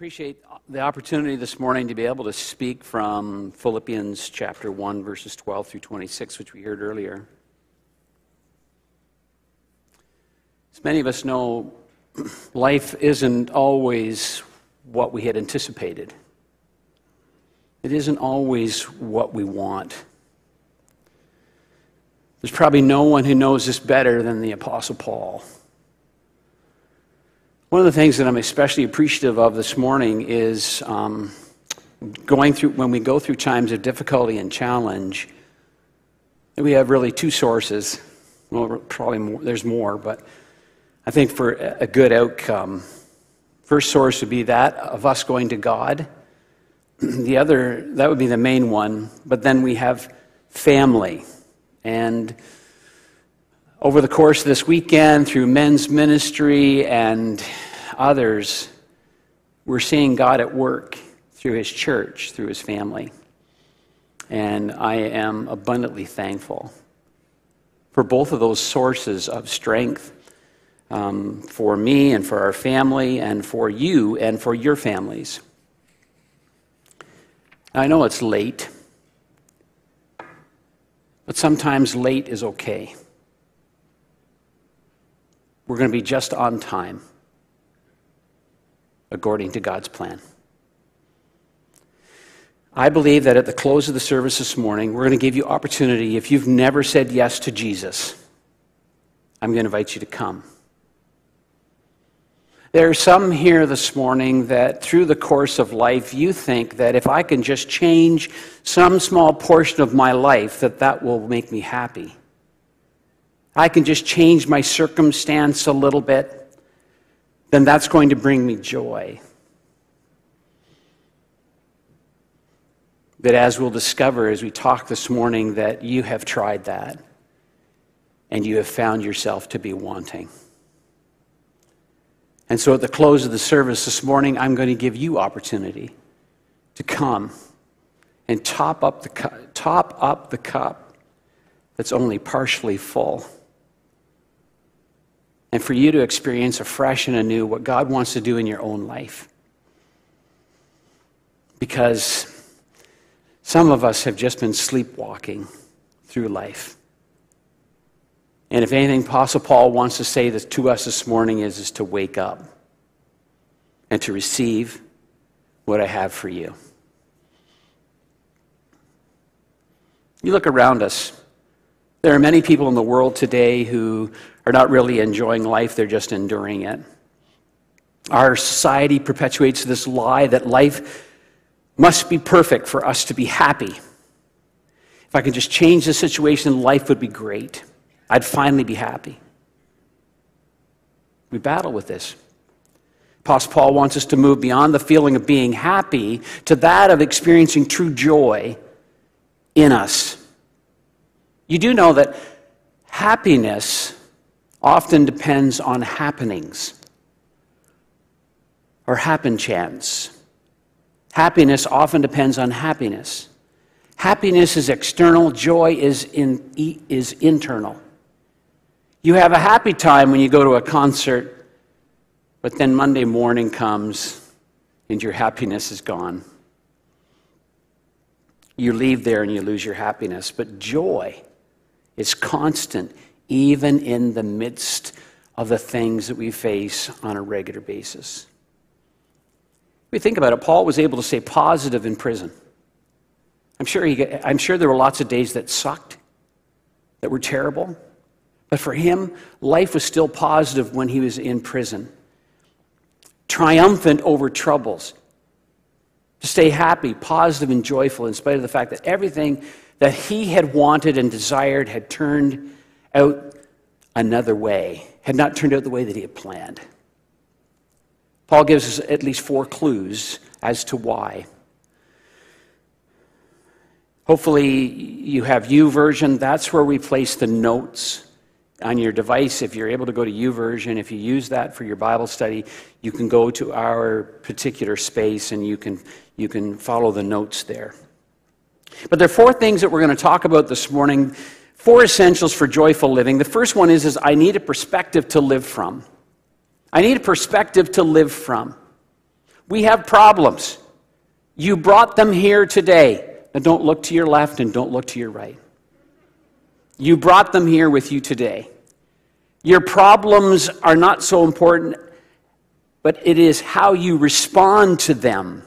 appreciate the opportunity this morning to be able to speak from Philippians chapter 1, verses 12 through 26, which we heard earlier. As many of us know, life isn't always what we had anticipated, it isn't always what we want. There's probably no one who knows this better than the Apostle Paul. One of the things that I'm especially appreciative of this morning is um, going through, when we go through times of difficulty and challenge, we have really two sources. Well, probably more, there's more, but I think for a good outcome, first source would be that of us going to God. The other, that would be the main one, but then we have family. And over the course of this weekend, through men's ministry and others, we're seeing God at work through His church, through His family. And I am abundantly thankful for both of those sources of strength um, for me and for our family and for you and for your families. I know it's late, but sometimes late is okay. We're going to be just on time according to God's plan. I believe that at the close of the service this morning, we're going to give you opportunity. If you've never said yes to Jesus, I'm going to invite you to come. There are some here this morning that through the course of life, you think that if I can just change some small portion of my life, that that will make me happy. I can just change my circumstance a little bit, then that's going to bring me joy. But as we'll discover as we talk this morning, that you have tried that and you have found yourself to be wanting. And so at the close of the service this morning, I'm going to give you opportunity to come and top up the, top up the cup that's only partially full and for you to experience afresh and anew what God wants to do in your own life. Because some of us have just been sleepwalking through life. And if anything Apostle Paul wants to say to us this morning is, is to wake up and to receive what I have for you. You look around us. There are many people in the world today who are not really enjoying life, they're just enduring it. Our society perpetuates this lie that life must be perfect for us to be happy. If I could just change the situation, life would be great. I'd finally be happy. We battle with this. Apostle Paul wants us to move beyond the feeling of being happy to that of experiencing true joy in us. You do know that happiness often depends on happenings or happen chance. Happiness often depends on happiness. Happiness is external, joy is, in, is internal. You have a happy time when you go to a concert, but then Monday morning comes and your happiness is gone. You leave there and you lose your happiness, but joy is constant, even in the midst of the things that we face on a regular basis. We think about it, Paul was able to stay positive in prison. I'm sure, he, I'm sure there were lots of days that sucked, that were terrible. But for him, life was still positive when he was in prison. Triumphant over troubles. To stay happy, positive, and joyful in spite of the fact that everything that he had wanted and desired had turned out another way, had not turned out the way that he had planned. Paul gives us at least four clues as to why. Hopefully, you have YouVersion. That's where we place the notes on your device. If you're able to go to YouVersion, if you use that for your Bible study, you can go to our particular space and you can, you can follow the notes there. But there are four things that we're going to talk about this morning, four essentials for joyful living. The first one is, is I need a perspective to live from. I need a perspective to live from. We have problems. You brought them here today. Now don't look to your left and don't look to your right. You brought them here with you today. Your problems are not so important, but it is how you respond to them.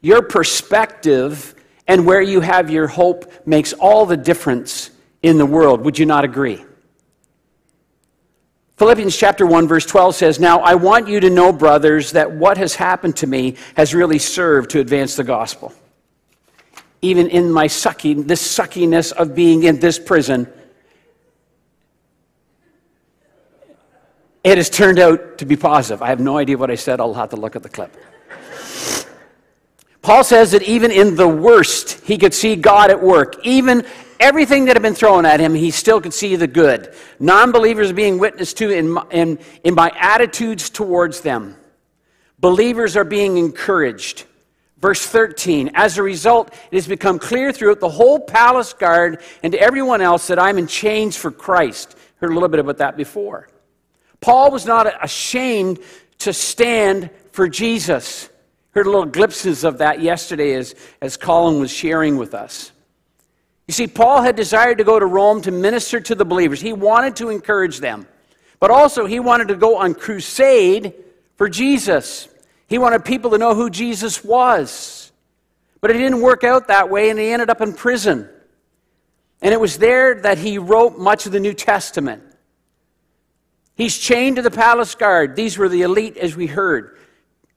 Your perspective and where you have your hope makes all the difference in the world. Would you not agree? Philippians chapter 1 verse 12 says, "Now I want you to know, brothers, that what has happened to me has really served to advance the gospel. Even in my sucking, this suckiness of being in this prison, it has turned out to be positive. I have no idea what I said. I'll have to look at the clip. Paul says that even in the worst, he could see God at work. Even everything that had been thrown at him, he still could see the good. Non believers are being witnessed to in my, in, in my attitudes towards them. Believers are being encouraged. Verse 13, as a result, it has become clear throughout the whole palace guard and to everyone else that I'm in chains for Christ. Heard a little bit about that before. Paul was not ashamed to stand for Jesus. Heard little glimpses of that yesterday as, as Colin was sharing with us. You see, Paul had desired to go to Rome to minister to the believers. He wanted to encourage them, but also he wanted to go on crusade for Jesus. He wanted people to know who Jesus was. But it didn't work out that way, and he ended up in prison. And it was there that he wrote much of the New Testament. He's chained to the palace guard. These were the elite, as we heard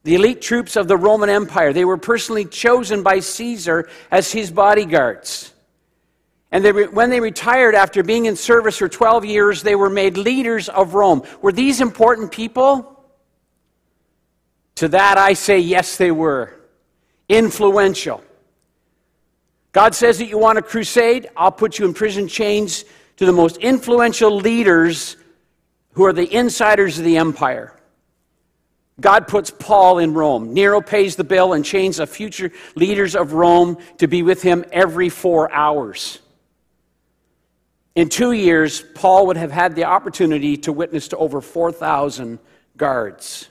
the elite troops of the Roman Empire. They were personally chosen by Caesar as his bodyguards. And they, when they retired after being in service for 12 years, they were made leaders of Rome. Were these important people? To that I say, yes, they were. Influential. God says that you want a crusade, I'll put you in prison chains to the most influential leaders who are the insiders of the empire. God puts Paul in Rome. Nero pays the bill and chains the future leaders of Rome to be with him every four hours. In two years, Paul would have had the opportunity to witness to over 4,000 guards.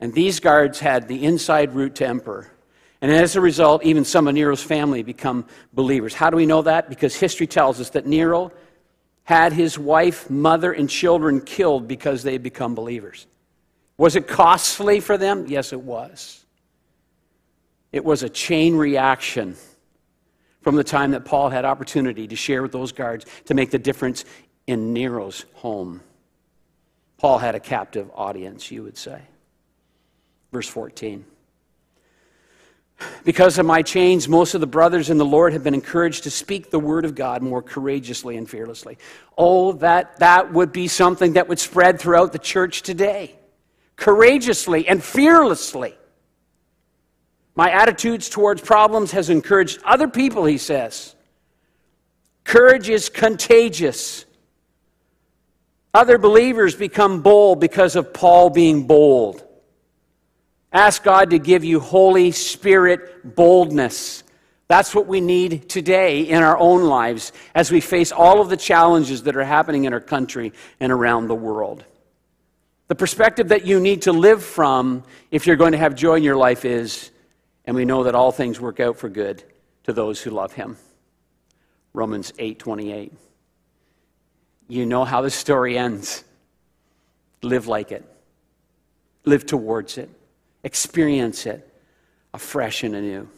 And these guards had the inside route to emperor. And as a result, even some of Nero's family become believers. How do we know that? Because history tells us that Nero had his wife, mother, and children killed because they had become believers. Was it costly for them? Yes, it was. It was a chain reaction from the time that Paul had opportunity to share with those guards to make the difference in Nero's home. Paul had a captive audience, you would say. Verse 14. Because of my chains, most of the brothers in the Lord have been encouraged to speak the word of God more courageously and fearlessly. Oh, that that would be something that would spread throughout the church today courageously and fearlessly. My attitudes towards problems has encouraged other people, he says. Courage is contagious. Other believers become bold because of Paul being bold. Ask God to give you Holy Spirit boldness. That's what we need today in our own lives as we face all of the challenges that are happening in our country and around the world. The perspective that you need to live from if you're going to have joy in your life is, and we know that all things work out for good to those who love him. Romans 8:28. You know how the story ends. Live like it. Live towards it. Experience it afresh and anew.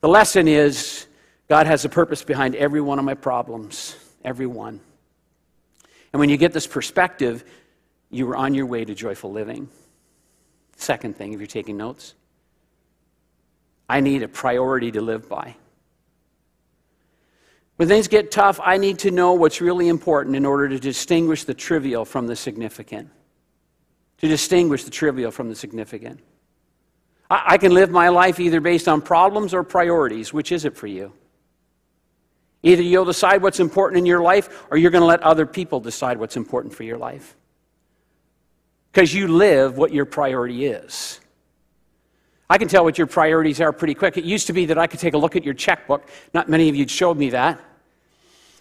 The lesson is God has a purpose behind every one of my problems, every one. And when you get this perspective, you were on your way to joyful living. Second thing, if you're taking notes, I need a priority to live by. When things get tough, I need to know what's really important in order to distinguish the trivial from the significant. To distinguish the trivial from the significant. I, I can live my life either based on problems or priorities. Which is it for you? Either you'll decide what's important in your life or you're going to let other people decide what's important for your life because you live what your priority is. I can tell what your priorities are pretty quick. It used to be that I could take a look at your checkbook. Not many of you showed me that.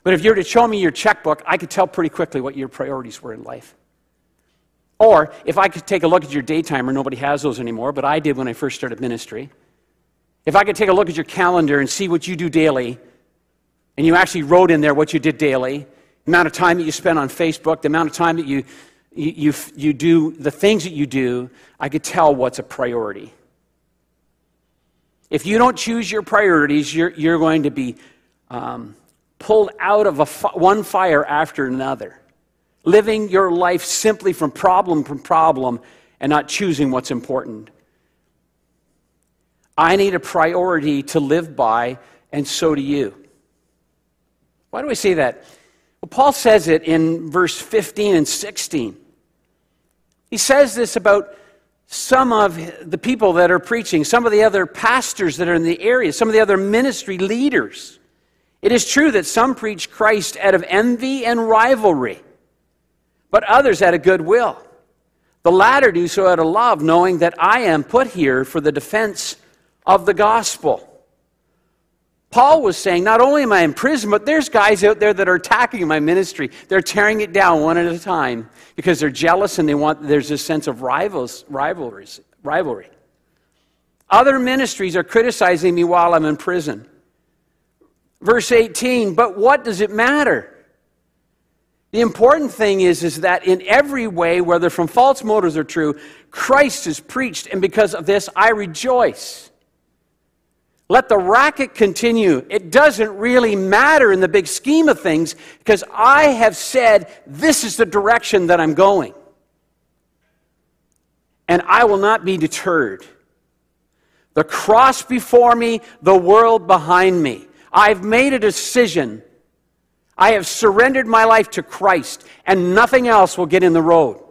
But if you were to show me your checkbook, I could tell pretty quickly what your priorities were in life. Or if I could take a look at your daytimer, nobody has those anymore, but I did when I first started ministry. If I could take a look at your calendar and see what you do daily, and you actually wrote in there what you did daily, the amount of time that you spent on Facebook, the amount of time that you, you, you, you do, the things that you do, I could tell what's a priority. If you don't choose your priorities, you're, you're going to be um, pulled out of a, one fire after another, living your life simply from problem to problem and not choosing what's important. I need a priority to live by, and so do you. Why do I say that? Well, Paul says it in verse 15 and 16. He says this about some of the people that are preaching, some of the other pastors that are in the area, some of the other ministry leaders. It is true that some preach Christ out of envy and rivalry, but others out of goodwill. The latter do so out of love, knowing that I am put here for the defense of the gospel. Paul was saying, not only am I in prison, but there's guys out there that are attacking my ministry. They're tearing it down one at a time because they're jealous and they want, there's this sense of rivals, rivalries, rivalry. Other ministries are criticizing me while I'm in prison. Verse 18, but what does it matter? The important thing is, is that in every way, whether from false motives or true, Christ is preached, and because of this, I rejoice. Let the racket continue. It doesn't really matter in the big scheme of things because I have said this is the direction that I'm going. And I will not be deterred. The cross before me, the world behind me. I've made a decision. I have surrendered my life to Christ, and nothing else will get in the road.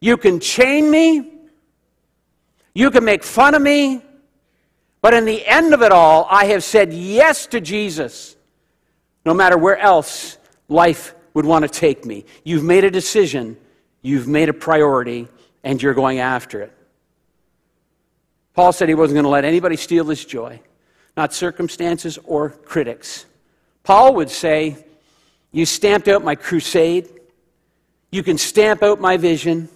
You can chain me, you can make fun of me, but in the end of it all, I have said yes to Jesus, no matter where else life would want to take me. You've made a decision, you've made a priority, and you're going after it. Paul said he wasn't going to let anybody steal his joy, not circumstances or critics. Paul would say, You stamped out my crusade. You can stamp out my vision.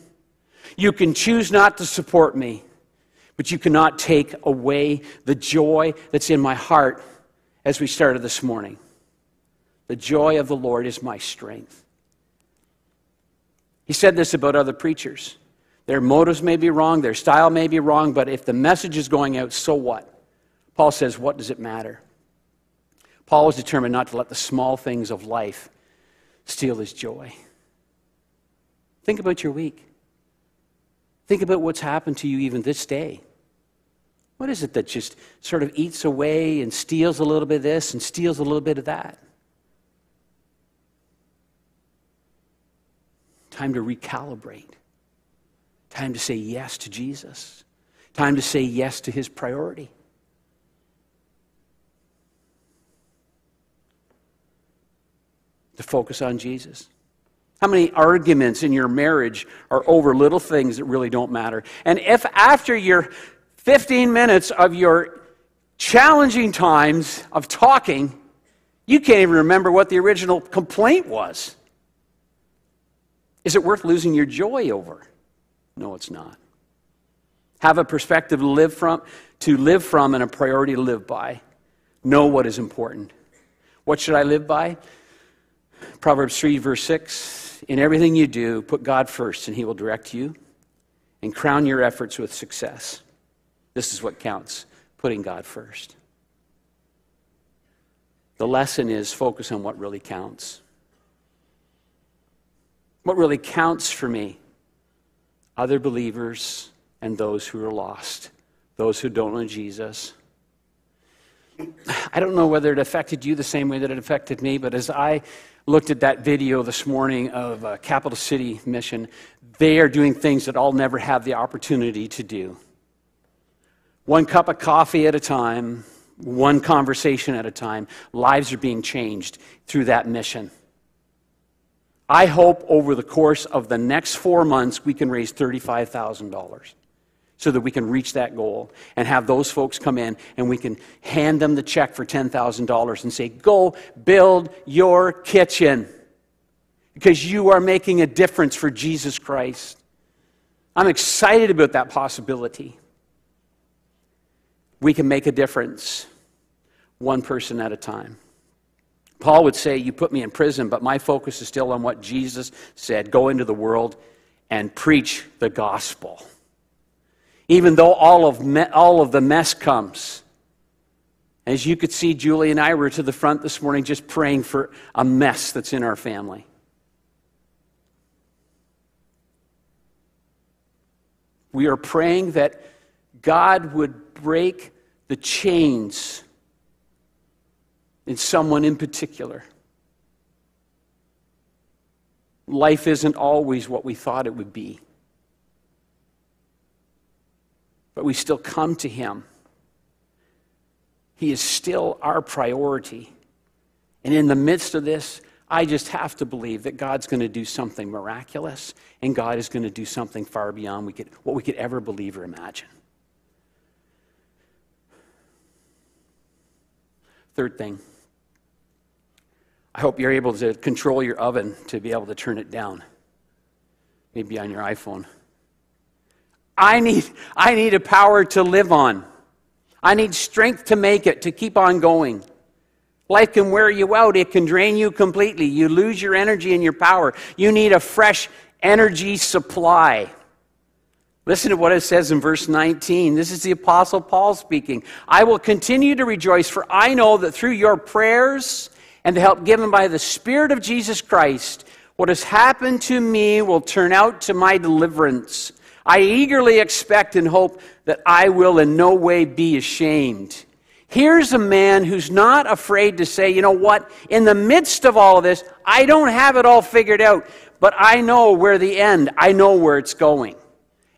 You can choose not to support me. But you cannot take away the joy that's in my heart as we started this morning. The joy of the Lord is my strength. He said this about other preachers. Their motives may be wrong, their style may be wrong, but if the message is going out, so what? Paul says, What does it matter? Paul was determined not to let the small things of life steal his joy. Think about your week. Think about what's happened to you even this day. What is it that just sort of eats away and steals a little bit of this and steals a little bit of that? Time to recalibrate. Time to say yes to Jesus. Time to say yes to his priority. To focus on Jesus. How many arguments in your marriage are over little things that really don't matter? And if after your 15 minutes of your challenging times of talking, you can't even remember what the original complaint was, is it worth losing your joy over? No, it's not. Have a perspective to live from, to live from and a priority to live by. Know what is important. What should I live by? Proverbs 3, verse 6 in everything you do, put God first, and He will direct you and crown your efforts with success. This is what counts putting God first. The lesson is focus on what really counts. What really counts for me? Other believers and those who are lost, those who don't know Jesus. I don't know whether it affected you the same way that it affected me, but as I looked at that video this morning of uh, Capital City Mission. They are doing things that I'll never have the opportunity to do. One cup of coffee at a time, one conversation at a time, lives are being changed through that mission. I hope over the course of the next four months we can raise $35,000 so that we can reach that goal and have those folks come in and we can hand them the check for $10,000 and say, Go build your kitchen. because you are making a difference for Jesus Christ. I'm excited about that possibility. We can make a difference one person at a time. Paul would say, You put me in prison, but my focus is still on what Jesus said go into the world and preach the gospel. Even though all of, me- all of the mess comes. As you could see, Julie and I were to the front this morning just praying for a mess that's in our family. We are praying that God would break the chains in someone in particular. Life isn't always what we thought it would be. But we still come to Him. He is still our priority. And in the midst of this, I just have to believe that God's going to do something miraculous and God is going to do something far beyond we could, what we could ever believe or imagine. Third thing, I hope you're able to control your oven to be able to turn it down, maybe on your iPhone. I need, I need a power to live on. I need strength to make it, to keep on going. Life can wear you out, it can drain you completely. You lose your energy and your power. You need a fresh energy supply. Listen to what it says in verse 19. This is the Apostle Paul speaking. I will continue to rejoice, for I know that through your prayers and the help given by the Spirit of Jesus Christ, what has happened to me will turn out to my deliverance. I eagerly expect and hope that I will in no way be ashamed. Here's a man who's not afraid to say, you know what, in the midst of all of this, I don't have it all figured out, but I know where the end, I know where it's going.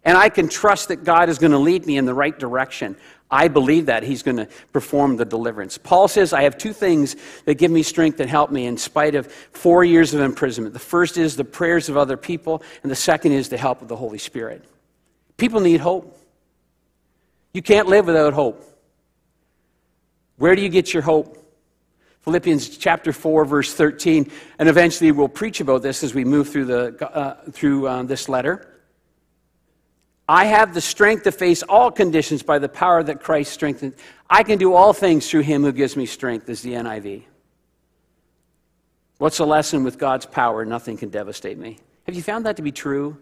And I can trust that God is going to lead me in the right direction. I believe that He's going to perform the deliverance. Paul says, I have two things that give me strength and help me in spite of four years of imprisonment. The first is the prayers of other people, and the second is the help of the Holy Spirit. People need hope. You can't live without hope. Where do you get your hope? Philippians chapter 4, verse 13. And eventually we'll preach about this as we move through, the, uh, through uh, this letter. I have the strength to face all conditions by the power that Christ strengthens. I can do all things through him who gives me strength, is the NIV. What's the lesson with God's power? Nothing can devastate me. Have you found that to be true?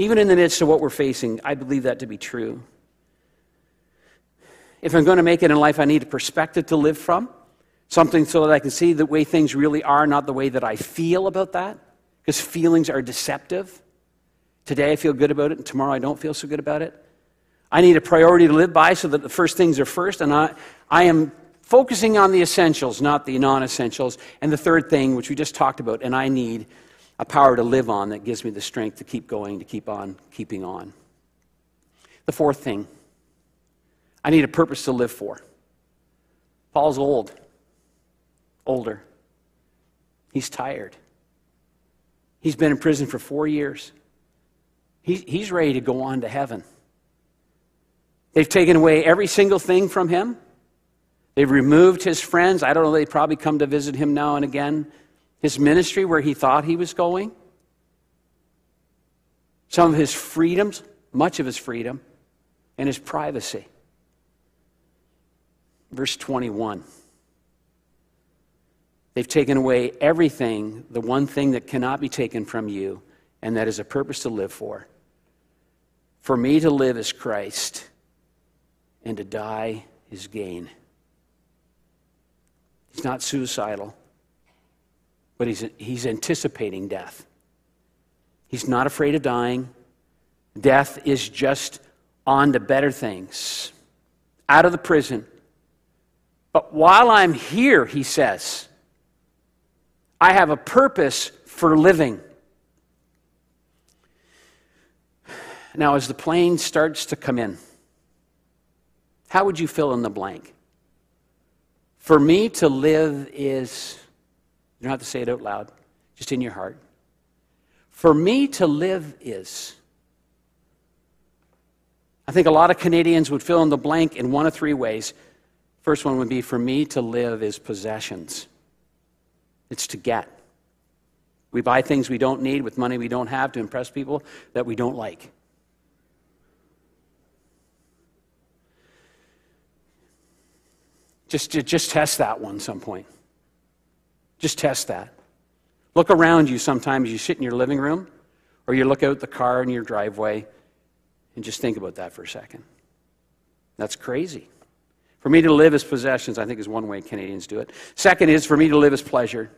Even in the midst of what we're facing, I believe that to be true. If I'm going to make it in life, I need a perspective to live from, something so that I can see the way things really are, not the way that I feel about that, because feelings are deceptive. Today I feel good about it, and tomorrow I don't feel so good about it. I need a priority to live by so that the first things are first, and I, I am focusing on the essentials, not the non essentials. And the third thing, which we just talked about, and I need a power to live on that gives me the strength to keep going, to keep on keeping on. The fourth thing, I need a purpose to live for. Paul's old, older. He's tired. He's been in prison for four years. he's ready to go on to heaven. They've taken away every single thing from him. They've removed his friends. I don't know, they probably come to visit him now and again. His ministry, where he thought he was going. Some of his freedoms, much of his freedom, and his privacy. Verse 21. They've taken away everything, the one thing that cannot be taken from you, and that is a purpose to live for. For me to live is Christ, and to die is gain. He's not suicidal, but he's, he's anticipating death. He's not afraid of dying. Death is just on to better things. Out of the prison, but while I'm here, he says, I have a purpose for living. Now, as the plane starts to come in, how would you fill in the blank? For me to live is, you don't have to say it out loud, just in your heart. For me to live is. I think a lot of Canadians would fill in the blank in one of three ways. First one would be for me to live is possessions. It's to get. We buy things we don't need with money we don't have to impress people that we don't like. Just, just test that one some point. Just test that. Look around you sometimes. You sit in your living room or you look out the car in your driveway and just think about that for a second. That's crazy. For me to live as possessions, I think, is one way Canadians do it. Second is for me to live as pleasure.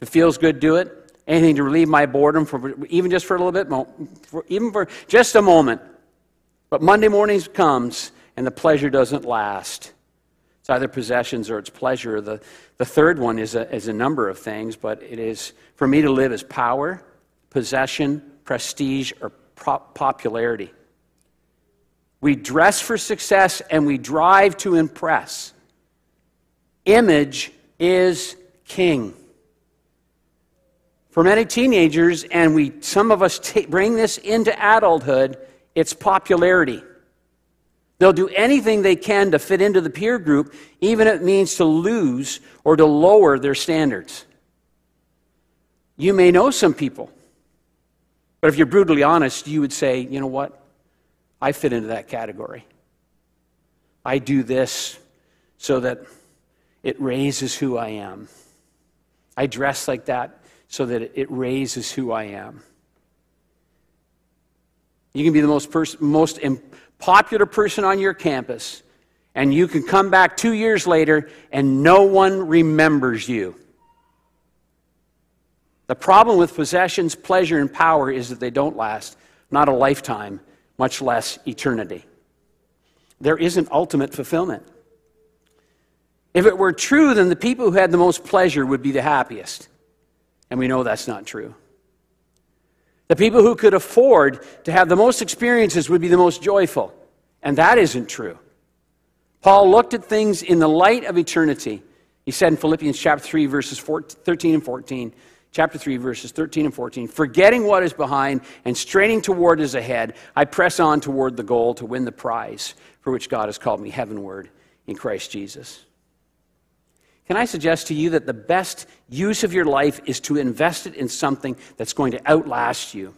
If it feels good, do it. Anything to relieve my boredom, for, even just for a little bit, for, even for just a moment. But Monday mornings comes and the pleasure doesn't last. It's either possessions or it's pleasure. The, the third one is a, is a number of things, but it is for me to live as power, possession, prestige, or popularity. We dress for success and we drive to impress. Image is king. For many teenagers, and we, some of us t- bring this into adulthood, it's popularity. They'll do anything they can to fit into the peer group, even if it means to lose or to lower their standards. You may know some people, but if you're brutally honest, you would say, you know what? I fit into that category. I do this so that it raises who I am. I dress like that so that it raises who I am. You can be the most, pers- most popular person on your campus, and you can come back two years later and no one remembers you. The problem with possessions, pleasure, and power is that they don't last, not a lifetime, much less eternity. There isn't ultimate fulfillment. If it were true, then the people who had the most pleasure would be the happiest. And we know that's not true. The people who could afford to have the most experiences would be the most joyful. And that isn't true. Paul looked at things in the light of eternity. He said in Philippians chapter 3, verses 14, 13 and 14, chapter 3, verses 13 and 14, forgetting what is behind and straining toward is ahead, I press on toward the goal to win the prize for which God has called me heavenward in Christ Jesus. Can I suggest to you that the best use of your life is to invest it in something that's going to outlast you?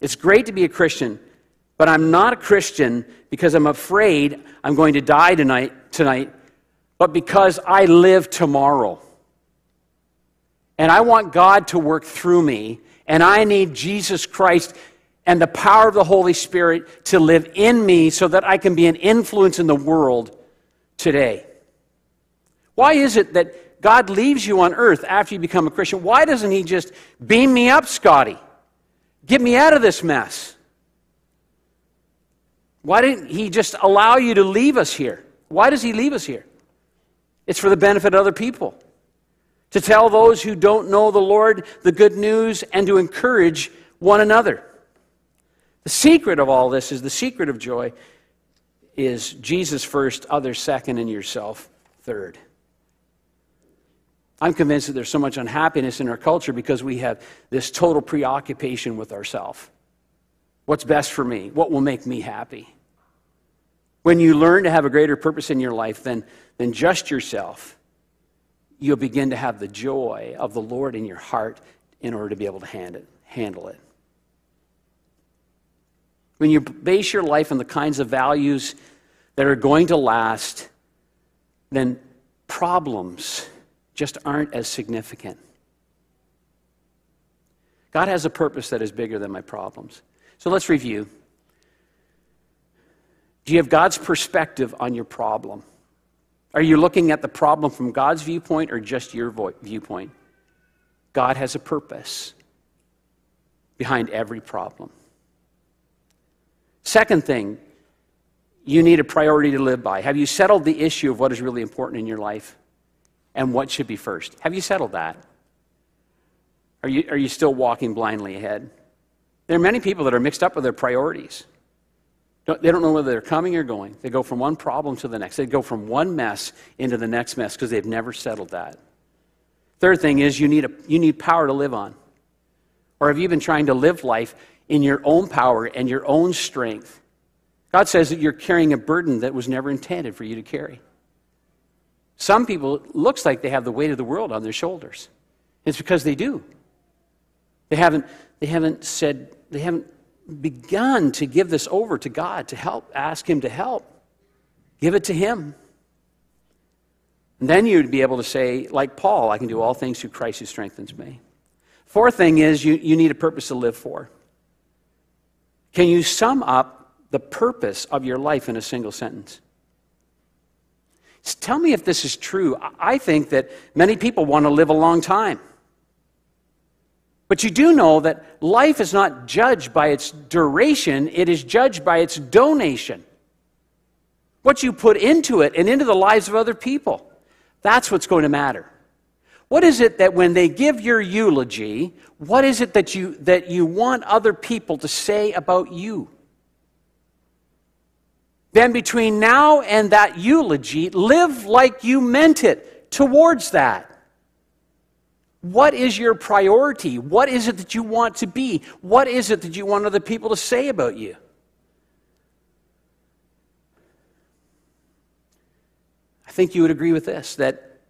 It's great to be a Christian, but I'm not a Christian because I'm afraid I'm going to die tonight, tonight but because I live tomorrow. And I want God to work through me, and I need Jesus Christ and the power of the Holy Spirit to live in me so that I can be an influence in the world today. Why is it that God leaves you on earth after you become a Christian? Why doesn't He just beam me up, Scotty? Get me out of this mess. Why didn't He just allow you to leave us here? Why does He leave us here? It's for the benefit of other people. To tell those who don't know the Lord the good news and to encourage one another. The secret of all this is the secret of joy is Jesus first, others second, and yourself third. I'm convinced that there's so much unhappiness in our culture because we have this total preoccupation with ourselves. What's best for me? What will make me happy? When you learn to have a greater purpose in your life than, than just yourself, you'll begin to have the joy of the Lord in your heart in order to be able to hand it, handle it. When you base your life on the kinds of values that are going to last, then problems just aren't as significant. God has a purpose that is bigger than my problems. So let's review. Do you have God's perspective on your problem? Are you looking at the problem from God's viewpoint or just your viewpoint? God has a purpose behind every problem. Second thing, you need a priority to live by. Have you settled the issue of what is really important in your life? And what should be first. Have you settled that? Are you, are you still walking blindly ahead? There are many people that are mixed up with their priorities. They don't know whether they're coming or going. They go from one problem to the next. They go from one mess into the next mess because they've never settled that. Third thing is you need, a, you need power to live on. Or have you been trying to live life in your own power and your own strength? God says that you're carrying a burden that was never intended for you to carry. Some people, looks like they have the weight of the world on their shoulders. It's because they do. They haven't, they haven't said, they haven't begun to give this over to God to help, ask Him to help. Give it to Him. And then you'd be able to say, like Paul, I can do all things through Christ who strengthens me. Fourth thing is you, you need a purpose to live for. Can you sum up the purpose of your life in a single sentence? Tell me if this is true. I think that many people want to live a long time. But you do know that life is not judged by its duration, it is judged by its donation. What you put into it and into the lives of other people. That's what's going to matter. What is it that when they give your eulogy, what is it that you, that you want other people to say about you? Then, between now and that eulogy, live like you meant it towards that. What is your priority? What is it that you want to be? What is it that you want other people to say about you? I think you would agree with this that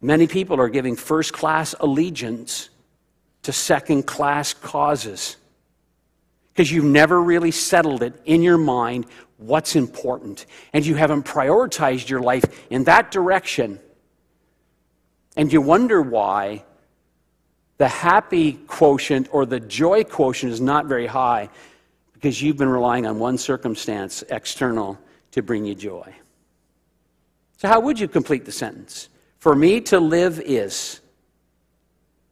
many people are giving first class allegiance to second class causes because you've never really settled it in your mind what's important and you haven't prioritized your life in that direction. And you wonder why the happy quotient or the joy quotient is not very high because you've been relying on one circumstance, external, to bring you joy. So, how would you complete the sentence? For me to live is.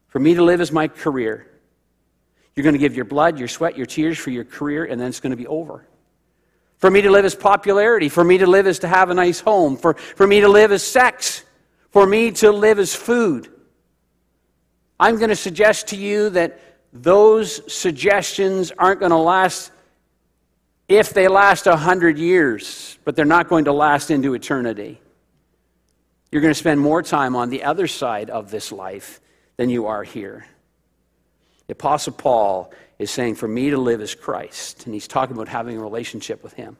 For me to live is my career. You're going to give your blood, your sweat, your tears for your career, and then it's going to be over. For me to live is popularity. For me to live is to have a nice home. For, for me to live is sex. For me to live is food. I'm going to suggest to you that those suggestions aren't going to last if they last a 100 years, but they're not going to last into eternity. You're going to spend more time on the other side of this life than you are here. The Apostle Paul is saying, For me to live is Christ, and he's talking about having a relationship with him.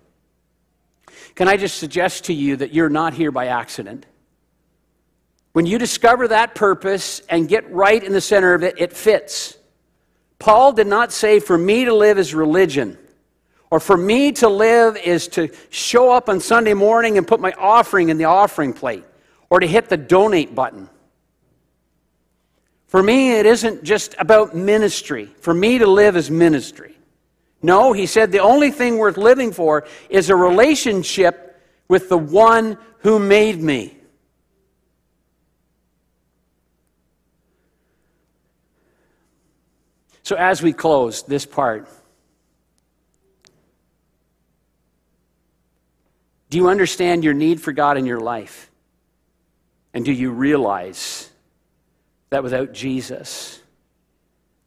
Can I just suggest to you that you're not here by accident? When you discover that purpose and get right in the center of it, it fits. Paul did not say, For me to live is religion, or for me to live is to show up on Sunday morning and put my offering in the offering plate, or to hit the donate button. For me, it isn't just about ministry. For me to live is ministry. No, he said the only thing worth living for is a relationship with the one who made me. So, as we close this part, do you understand your need for God in your life? And do you realize that without Jesus,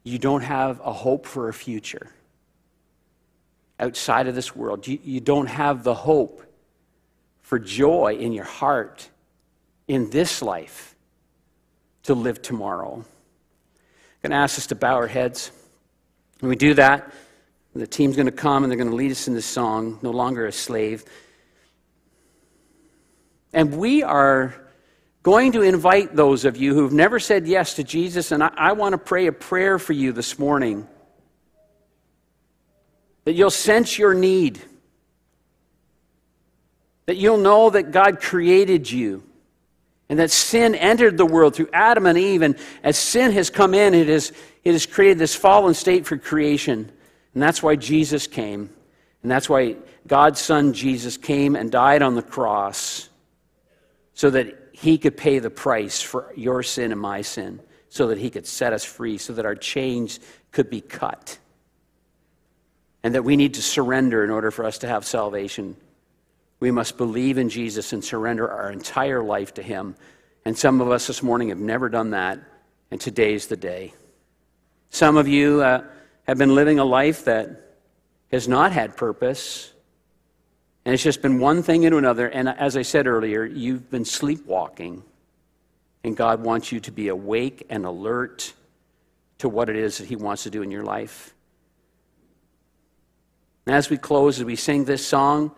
you don't have a hope for a future outside of this world? You, you don't have the hope for joy in your heart in this life to live tomorrow. I'm going to ask us to bow our heads. When we do that, the team's going to come and they're going to lead us in this song, No Longer a Slave. And we are going to invite those of you who've never said yes to Jesus, and I, I want to pray a prayer for you this morning. That you'll sense your need. That you'll know that God created you and that sin entered the world through Adam and Eve. And as sin has come in, it has, it has created this fallen state for creation. And that's why Jesus came. And that's why God's Son Jesus came and died on the cross so that he could pay the price for your sin and my sin, so that he could set us free, so that our chains could be cut. And that we need to surrender in order for us to have salvation. We must believe in Jesus and surrender our entire life to Him. And some of us this morning have never done that, and today's the day. Some of you uh, have been living a life that has not had purpose, and it's just been one thing into another. And as I said earlier, you've been sleepwalking, and God wants you to be awake and alert to what it is that He wants to do in your life. And as we close, as we sing this song,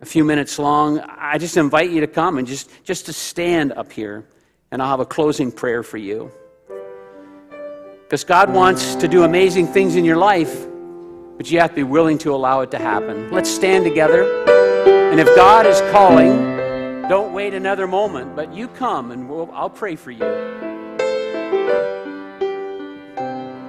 a few minutes long, I just invite you to come and just, just to stand up here. And and I'll have a closing prayer for you. Because God wants to do amazing things in your life, but you have to be willing to allow it to happen. Let's stand together. And if God is calling, don't wait another moment, but you come and we'll, I'll pray for you.